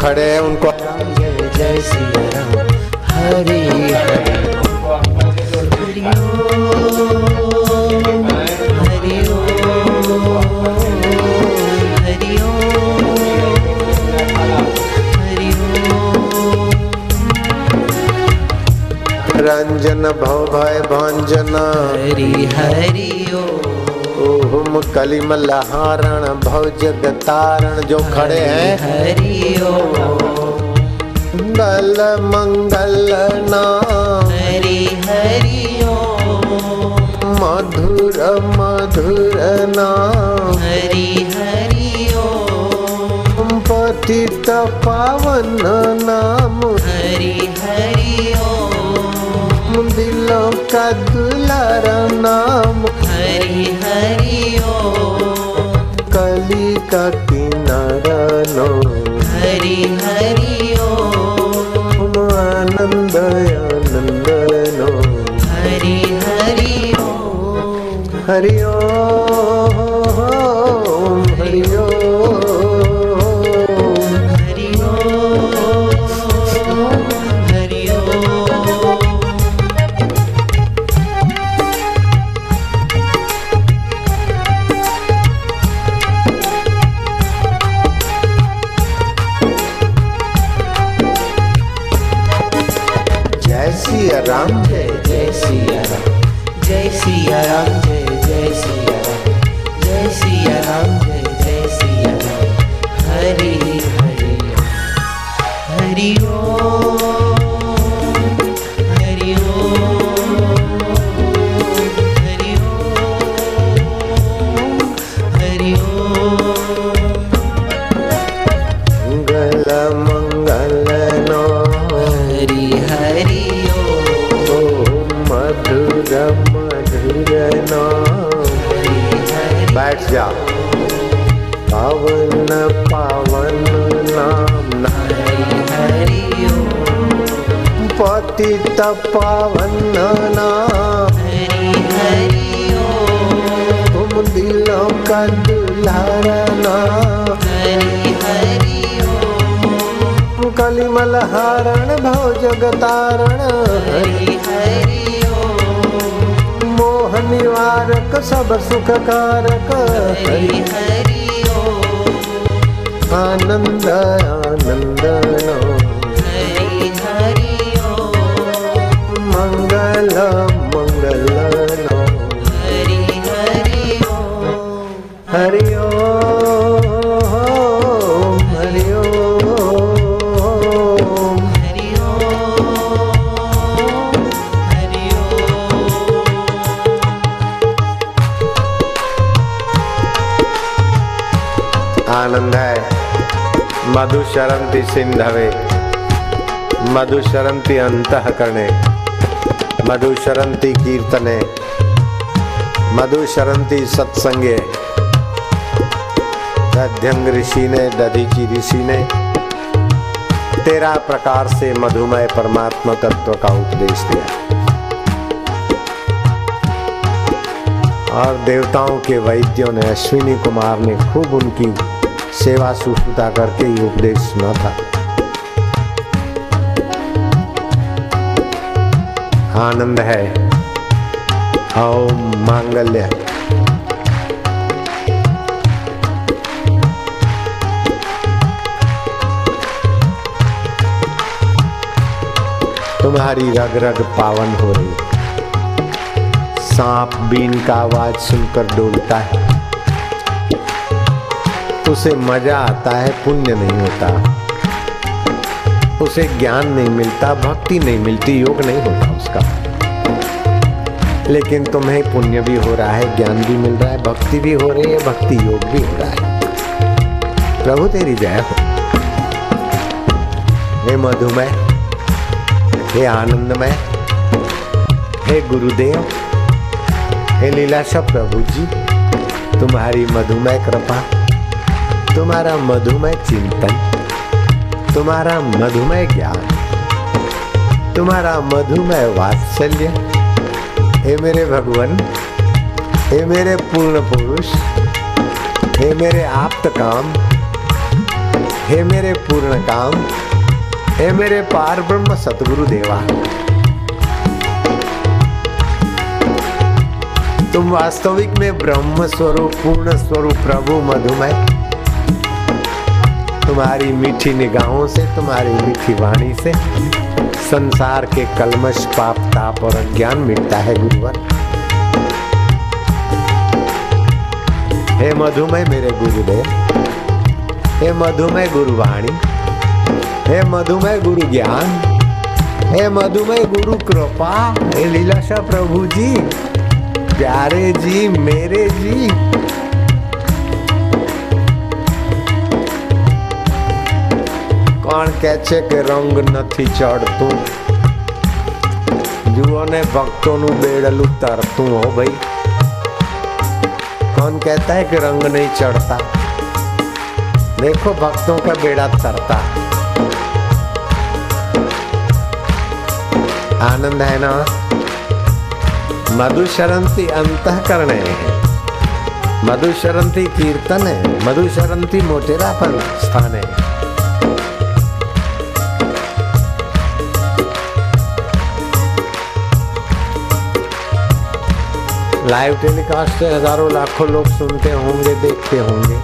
खड़े हैं उनको। जय जय सिया राम हरि रंजन भव भय भंजन। हरि हरि ओम ओम कलिमलहारण भव जगतारण जो खड़े हैं। हरि मंगल मंगल नाम। हरि हरि मधुर मधुर नाम। हरि हरि पतित पावन नाम। हरि हरि ओम दिलों का दुलार नाम। हरि हरि ओ। कली का किनारा नो। हरि हरि ओम आनंद आनंद नो। हरि हरि ओ। हरि ओम पतित पावन नाम हरि हरि तुम दिलों का ओम कलिमल हारण भव जगतारण मोह निवारक सब सुख कारक आनंद आनंद मंगल मंगल हरि हरि हरि आनंद है। मधुशरंति सिंधवे। मधुशरंति अंतः करणे मधुशरंति कीर्तने। मधुशरंति सत्संगे। दध्यंग ऋषि ने दधीची ऋषि ने तेरह प्रकार से मधुमय परमात्मा तत्व का उपदेश दिया। और देवताओं के वैद्यों ने, अश्विनी कुमार ने खूब उनकी सेवा सुश्रुता करके ये उपदेश सुना था। आनंद है। ओम मांगल्य। तुम्हारी रग रग पावन हो रही सांप बीन का आवाज़ सुनकर डोलता है। उसे मज़ा आता है, पुण्य नहीं होता। उसे ज्ञान नहीं मिलता, भक्ति नहीं मिलती, योग नहीं होता उसका। लेकिन तुम्हें पुण्य भी हो रहा है, ज्ञान भी मिल रहा है, भक्ति भी हो रही है, भक्ति योग भी हो रहा है। प्रभु तेरी जय हो। हे मधुमय, हे आनंदमय, हे गुरुदेव, हे लीलाशा प्रभु जी तुम्हारी मधुमय कृपा, तुम्हारा मधुमय चिंतन, तुम्हारा मधुमय ज्ञान, तुम्हारा मधुमय वात्सल्य हे मेरे भगवान, हे मेरे पूर्ण पुरुष, हे मेरे आप्त काम, हे मेरे पूर्ण काम, हे मेरे पार ब्रह्म सतगुरु देवा। तुम वास्तविक में ब्रह्म स्वरूप, पूर्ण स्वरूप प्रभु मधुमय तुम्हारी मीठी निगाहों से, तुम्हारी मीठी वाणी से संसार के कलमश पाप, ताप और अज्ञान मिटता है गुरुवर। हे मधुमय मेरे गुरुदेव, हे मधुमय गुरुवाणी, हे मधुमय गुरु ज्ञान हे मधुमय गुरु कृपा हे लीलाशा प्रभु जी प्यारे जी, मेरे जी કોણ કહે છે કે રંગ નથી ચડતું જુઓ ને ભક્તોનું બેડલું તરતું હો ભાઈ कौन कहता है कि रंग नहीं चढ़ता देखो भक्तों का बेड़ा तरता आनंद है ना मधुशरंती अंतकरण है मधुशरंती कीर्तन है मधुशरंती मोटेरा पर स्थान है लाइव टेलीकास्ट से हज़ारों लाखों लोग सुनते होंगे, देखते होंगे।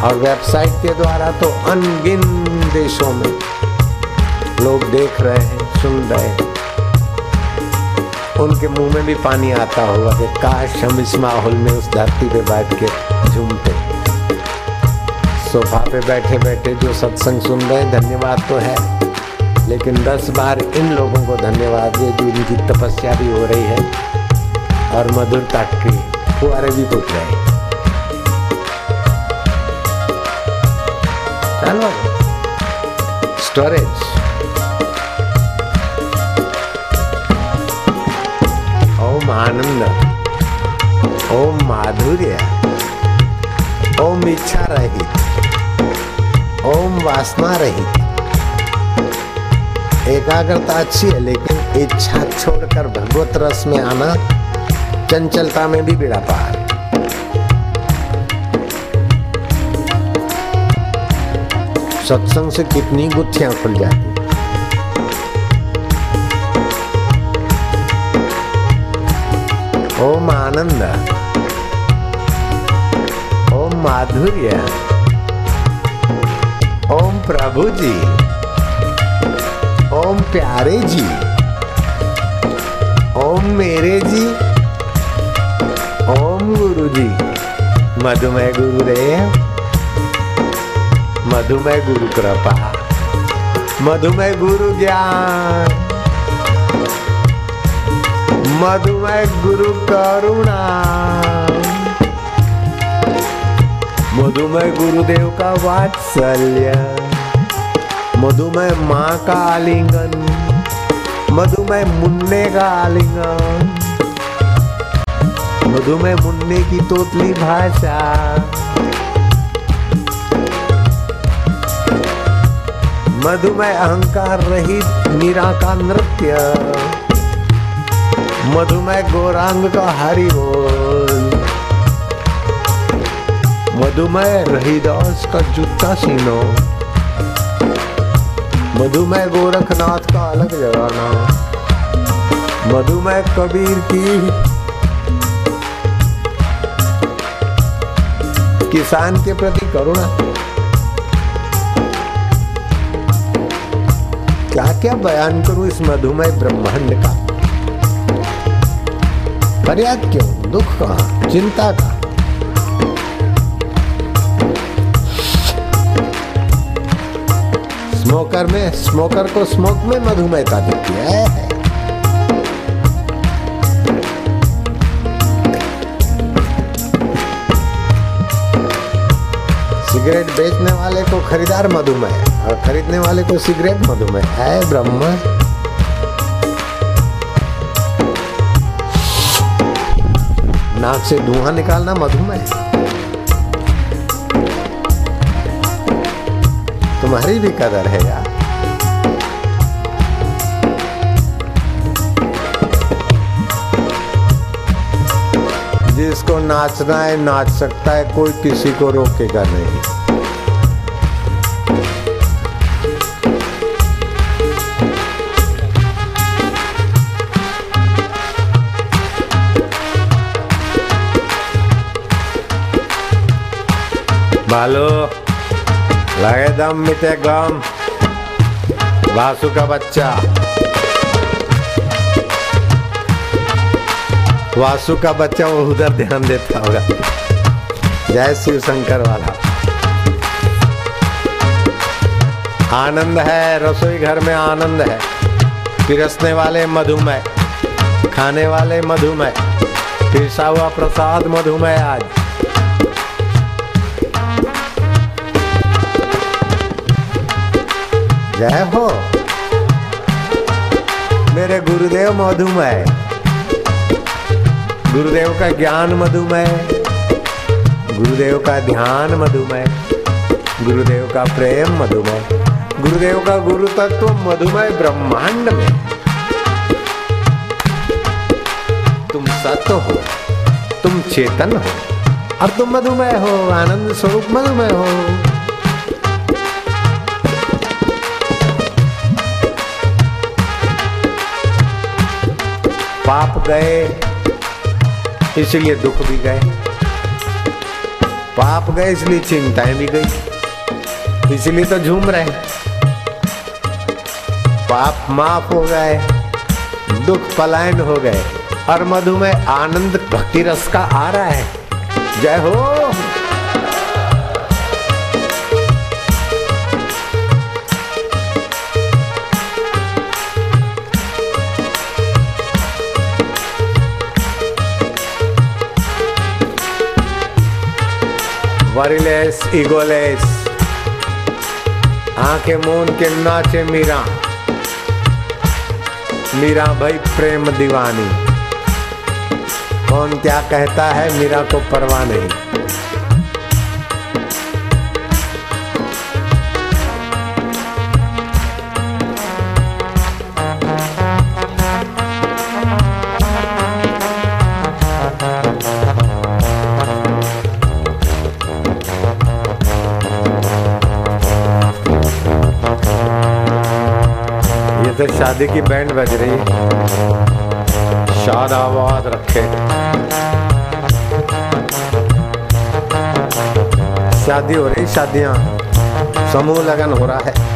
और वेबसाइट के द्वारा तो अनगिन देशों में लोग देख रहे हैं, सुन रहे हैं। उनके मुँह में भी पानी आता होगा कि काश हम इस माहौल में उस धरती पे बैठ के झूमते। सोफा पे बैठे बैठे जो सत्संग सुन रहे हैं, धन्यवाद तो है। लेकिन दस बार इन लोगों को धन्यवाद दे जो इनकी तपस्या भी हो रही है। और मधुरता के फुआरे भी फूट रहे चलो स्टोरेज ओम आनंद ओम माधुर्य. ओम इच्छा रहित ओम वासना रहित एकाग्रता अच्छी है, लेकिन इच्छा छोड़कर भगवत रस में आना चंचलता में भी बेड़ा पार। सत्संग से कितनी गुत्थियाँ खुल जाती। ओम आनंद। ओम माधुर्य। ओम प्रभु जी ओम प्यारे जी। ओम मेरे जी। ओम गुरु जी मधुमय गुरुदेव मधुमय गुरु कृपा। मधुमय गुरु ज्ञान। मधुमय गुरु करुणा। मधुमय गुरुदेव का वात्सल्य। मधुमय माँ का आलिंगन। मधुमय मुन्ने का आलिंगन। मधुमय मुन्ने की तोतली भाषा। मधुमय अहंकार रहित मीरा का नृत्य। मधुमय गौरांग का हरि बोल मधुमय रहीदास का जूता सीनो। मधुमय गोरखनाथ का अलग जगाना मधुमय कबीर की किसान के प्रति करुणा। क्या क्या बयान करूँ इस मधुमय ब्रह्मांड का? फरियाद क्यों? दुख का चिंता का? स्मोकर में, स्मोकर को स्मोक में मधुमेहता दिखती है। सिगरेट बेचने वाले को खरीदार मधुमेह और खरीदने वाले को सिगरेट मधुमेह। है ब्रह्म। नाक से धुआँ निकालना मधुमेह। तुम्हारी भी कदर है यार। जिसको नाचना है, नाच सकता है, कोई किसी को रोकेगा नहीं। बालो, लगे दम मिटे गम वासु का बच्चा। वासु का बच्चा, वो उधर ध्यान देता होगा। जय शिव शंकर वाला। आनंद है, रसोई घर में आनंद है। पिरसने वाले मधुमेह खाने वाले मधुमेह पिरसा हुआ प्रसाद मधुमेह आज। जय हो। मेरे गुरुदेव मधुमेह गुरुदेव का ज्ञान मधुमेह गुरुदेव का ध्यान मधुमेह गुरुदेव का प्रेम मधुमेह गुरुदेव का गुरु तत्व मधुमेह ब्रह्मांड में। तुम सत्य हो। तुम चेतन हो। और तुम मधुमेह हो, आनंद स्वरूप मधुमेह हो। पाप गए, इसलिए दुख भी गए। पाप गए, इसलिए चिंताएँ भी गई। इसलिए तो झूम रहे पाप माफ़ हो गए, दुख पलायन हो गए। और मधुमेह आनंद, भक्ति रस का आ रहा है। जय हो। वरीलेस इगोलेस आँखें मून के नाचे मीरा। मीरा भाई प्रेम दीवानी। कौन क्या कहता है मीरा को परवाह नहीं। शादी की बैंड बज रही। शाद रखे। शादी हो रही, शादियाँ। समूह लगन हो रहा है।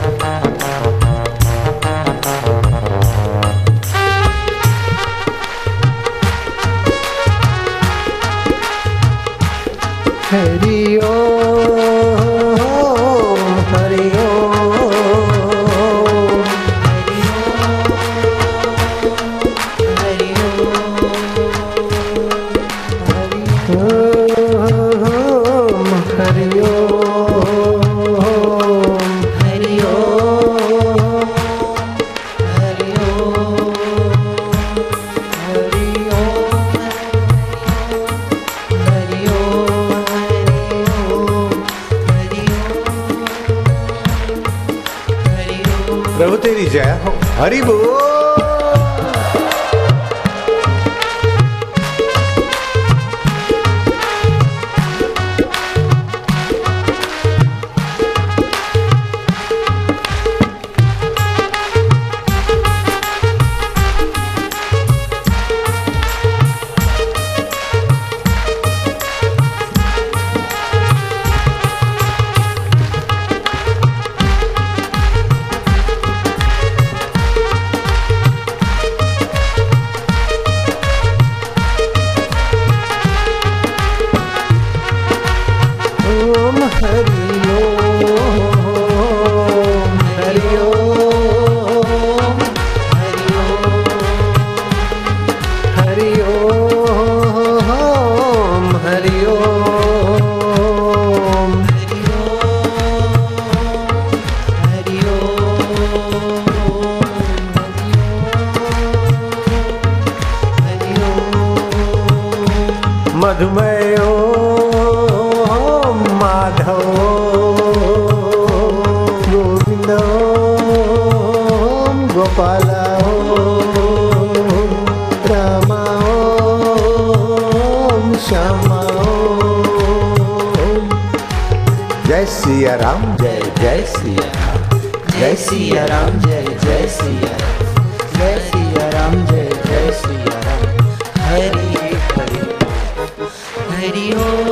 हरि बोल जय सिया राम, जय जय सिया जय सिया राम, जय जय सिया जय सिया राम, जय जय सिया राम। हरि हरि हरि ओम।